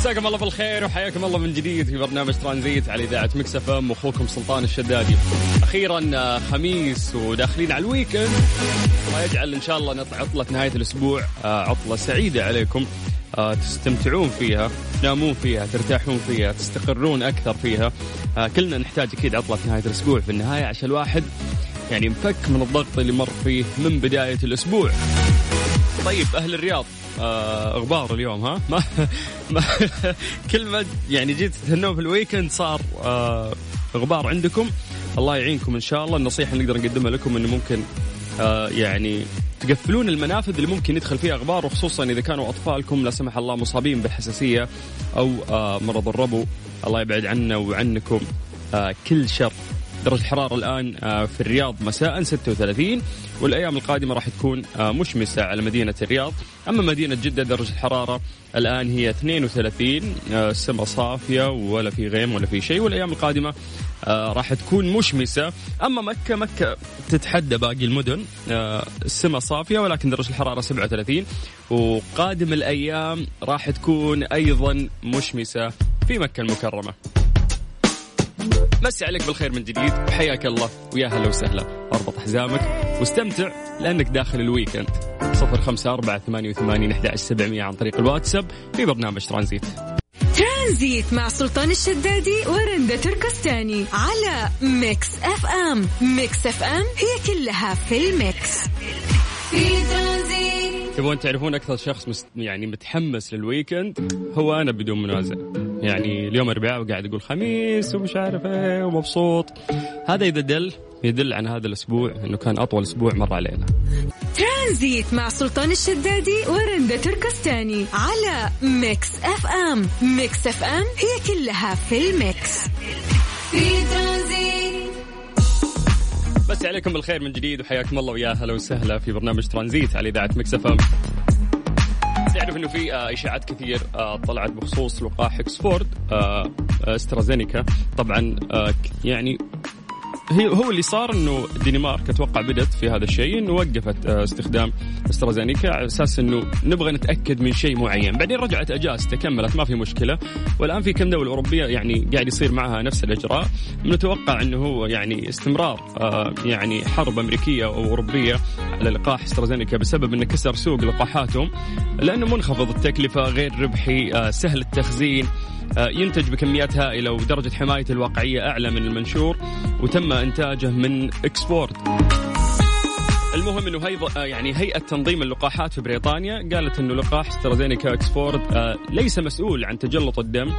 مساكم الله بالخير وحياكم الله من جديد في برنامج ترانزيت على إذاعة مكس إف إم واخوكم سلطان الشدادي. أخيرا آه، خميس وداخلين على ال weekend الله يجعل إن شاء الله نطلع عطلة نهاية الأسبوع آه، عطلة سعيدة عليكم آه، تستمتعون فيها، تنامون فيها، ترتاحون فيها، تستقرون أكثر فيها. كلنا نحتاج أكيد عطلة نهاية الأسبوع في النهاية عشان الواحد يعني مفك من الضغط اللي مر فيه من بداية الأسبوع. طيب أهل الرياض آه غبار اليوم ها؟ ما, ما كل ما يعني جيت تهنون في الويكند صار آه غبار عندكم. الله يعينكم إن شاء الله. النصيحة اللي نقدر نقدمها لكم إنه ممكن آه يعني تقفلون المنافذ اللي ممكن يدخل فيها غبار وخصوصا إذا كانوا أطفالكم لا سمح الله مصابين بالحساسيه أو آه مرض الربو. الله يبعد عنا وعنكم آه كل شر. درجة الحرارة الآن آه، في الرياض مساء 36 والأيام القادمة راح تكون آه، مشمسة على مدينة الرياض. أما مدينة جدة درجة الحرارة الآن هي 32 آه، السماء صافية ولا في غيم ولا في شيء والأيام القادمة آه، راح تكون مشمسة. أما مكة مكة تتحدى باقي المدن آه، السماء صافية ولكن درجة الحرارة 37 وقادم الأيام راح تكون أيضا مشمسة في مكة المكرمة. مسي عليك بالخير من جديد. وحياك الله ويا هلا وسهلا. أربط حزامك واستمتع لأنك داخل ال weekend. صفر خمسة أربعة ثمانية وثمانين أحد سبعمية عن طريق الواتساب في برنامج ترانزيت. ترانزيت مع سلطان الشدادي ورندا تركستاني على ميكس أف أم. ميكس أف أم هي كلها في ال mix. في ترانزيت. تبغون تعرفون أكثر شخص مست يعني متحمس لل weekend هو أنا بدون منازع. يعني اليوم أربعاء وقاعد أقول خميس ومش عارف إيه ومبسوط. هذا إذا دل يدل عن هذا الأسبوع أنه كان أطول أسبوع مر علينا. ترانزيت مع سلطان الشدادي ورندا تركستاني على ميكس أف أم. ميكس أف أم هي كلها في ال mix. في ترانزيت مسي عليكم بالخير من جديد وحياكم الله ويا هلا وسهلا في برنامج ترانزيت على إذاعة مكس تعرف إنه في آه، إشاعات كثير آه، طلعت بخصوص لقاح إكسفورد آه، أسترازينيكا. طبعا يعني هي هو اللي صار إنه الدنمارك أتوقع بدأت في هذا الشيء إنه وقفت آه، استخدام أسترازينيكا على أساس إنه نبغى نتأكد من شيء معين، بعدين رجعت اجازته كملت ما في مشكلة، والآن في كم دولة أوروبية يعني قاعد يصير معها نفس الإجراء، نتوقع إنه هو يعني استمرار آه، يعني حرب أمريكية أو أوروبية على لقاح أسترازينيكا بسبب إنه كسر سوق لقاحاتهم. لأنه منخفض التكلفة غير ربحي آه، سهل التخزين. ينتج بكميات هائله ودرجه حمايته الواقعية أعلى من المنشور وتم إنتاجه من إكسفورد. المهم إنه هي يعني هيئة تنظيم اللقاحات في بريطانيا قالت إنه لقاح استرازينيكا إكسفورد آه، ليس مسؤول عن تجلط الدم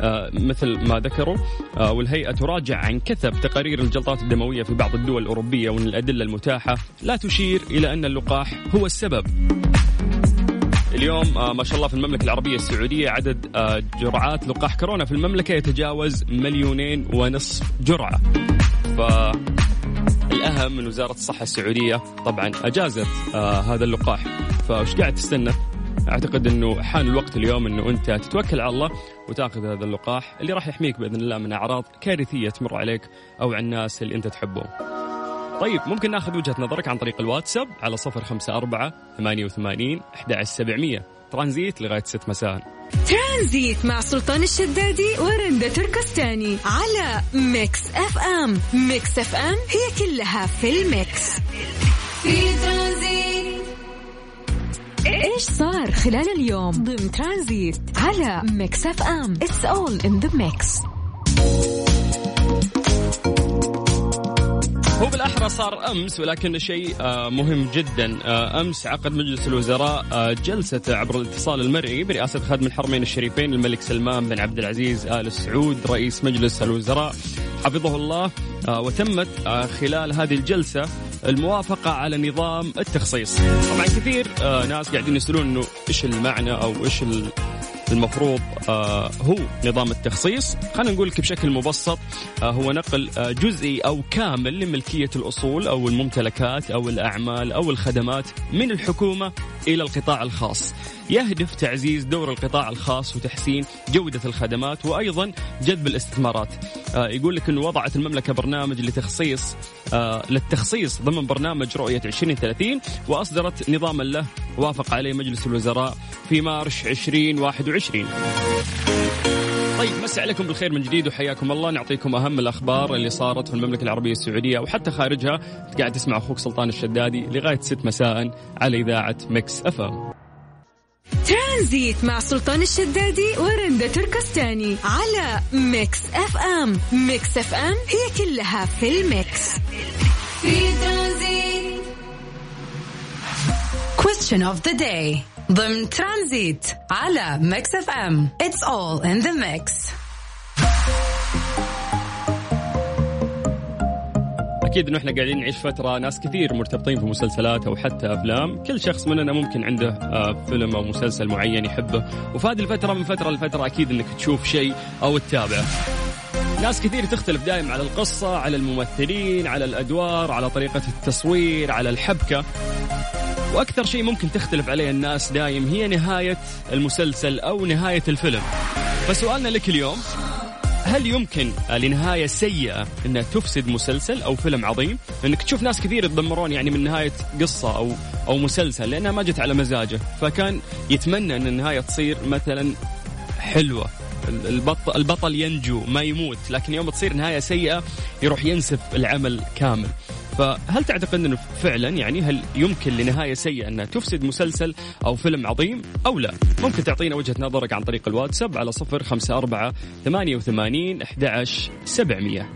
آه، مثل ما ذكروا آه، والهيئة تراجع عن كثب تقارير الجلطات الدموية في بعض الدول الأوروبية وان الأدلة المتاحة لا تشير إلى أن اللقاح هو السبب. اليوم آه، ما شاء الله في المملكة العربية السعودية عدد آه، جرعات لقاح كورونا في المملكة يتجاوز مليونين ونصف جرعة. فالأهم من وزارة الصحة السعودية طبعا أجازت آه، هذا اللقاح. فوش قاعد تستنى؟ أعتقد إنه حان الوقت اليوم إنه أنت تتوكل على الله وتأخذ هذا اللقاح اللي راح يحميك بإذن الله من أعراض كارثية تمر عليك أو على الناس اللي أنت تحبهم. طيب ممكن ناخذ وجهة نظرك عن طريق الواتساب على صفر خمسة أربعة ثمانية وثمانين أحد سبعمية. ترانزيت لغاية ست مساء. ترانزيت مع سلطان الشدادي ورندا تركستاني على ميكس أف أم. ميكس أف أم هي كلها في ال mix. في ترانزيت. إيش صار خلال اليوم؟ ضمن ترانزيت على ميكس أف أم. It's all in the mix هو بالأحرى صار أمس ولكن شيء آه، مهم جدا آه، أمس عقد مجلس الوزراء آه، جلسة عبر الاتصال المرئي برئاسة خادم الحرمين الشريفين الملك سلمان بن عبد العزيز آل سعود رئيس مجلس الوزراء. حفظه الله وتمت خلال هذه الجلسة الموافقة على نظام التخصيص. طبعا كثير ناس قاعدين يسألون أنه إيش المعنى إيش ال- المفروض آه هو نظام التخصيص. خلينا نقول لك بشكل مبسط آه هو نقل آه جزئي أو كامل لملكية الأصول أو الممتلكات أو الأعمال أو الخدمات من الحكومة إلى القطاع الخاص. يهدف تعزيز دور القطاع الخاص وتحسين جودة الخدمات وأيضا جذب الاستثمارات. يقول لك أنه وضعت المملكة برنامج لتخصيص للتخصيص ضمن برنامج رؤية 2030 وأصدرت نظاما له وافق عليه مجلس الوزراء في مارش 2021 طيب مسي عليكم بالخير من جديد وحياكم الله. نعطيكم أهم الأخبار اللي صارت في المملكة العربية السعودية وحتى خارجها. قاعد تسمع أخوك سلطان الشدادي لغاية 6 مساء على إذاعة مكس اف ام ترانزيت مع سلطان الشدادي ورندا تركستاني على ميكس اف ام ميكس اف ام هي كلها في ال mix. في Question of the day. ضمن ترانزيت على ميكس اف ام It's all in the mix. أكيد انه إحنا قاعدين نعيش فترة ناس كثير مرتبطين في مسلسلات أو حتى أفلام. كل شخص مننا ممكن عنده آه، فيلم أو مسلسل معين يحبه. وفي هذه الفترة من فترة لفترة أكيد إنك تشوف شيء أو تتابعه. ناس كثير تختلف دائما على القصة على الممثلين على الأدوار على طريقة التصوير على الحبكة. وأكثر شيء ممكن تختلف عليه الناس دايم هي نهاية المسلسل أو نهاية الفيلم. فسؤالنا لك اليوم هل يمكن لنهاية سيئة أنها تفسد مسلسل أو فيلم عظيم؟ أنك تشوف ناس كثير يتذمرون يعني من نهاية قصة أو أو مسلسل لأنها ما جت على مزاجه، فكان يتمنى أن النهاية تصير مثلا حلوة. البطل, البطل ينجو ما يموت. لكن يوم تصير نهاية سيئة يروح ينسف العمل كامل. فهل تعتقد أنه فعلا يعني هل يمكن لنهاية سيئة انها تفسد مسلسل أو فيلم عظيم أو لا؟ ممكن تعطينا وجهة نظرك عن طريق الواتساب على صفر خمسة أربعة ثمانية وثمانين أحد سبعمية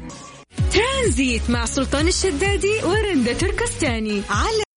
ترانزيت مع سلطان الشدادي ورندا تركستاني على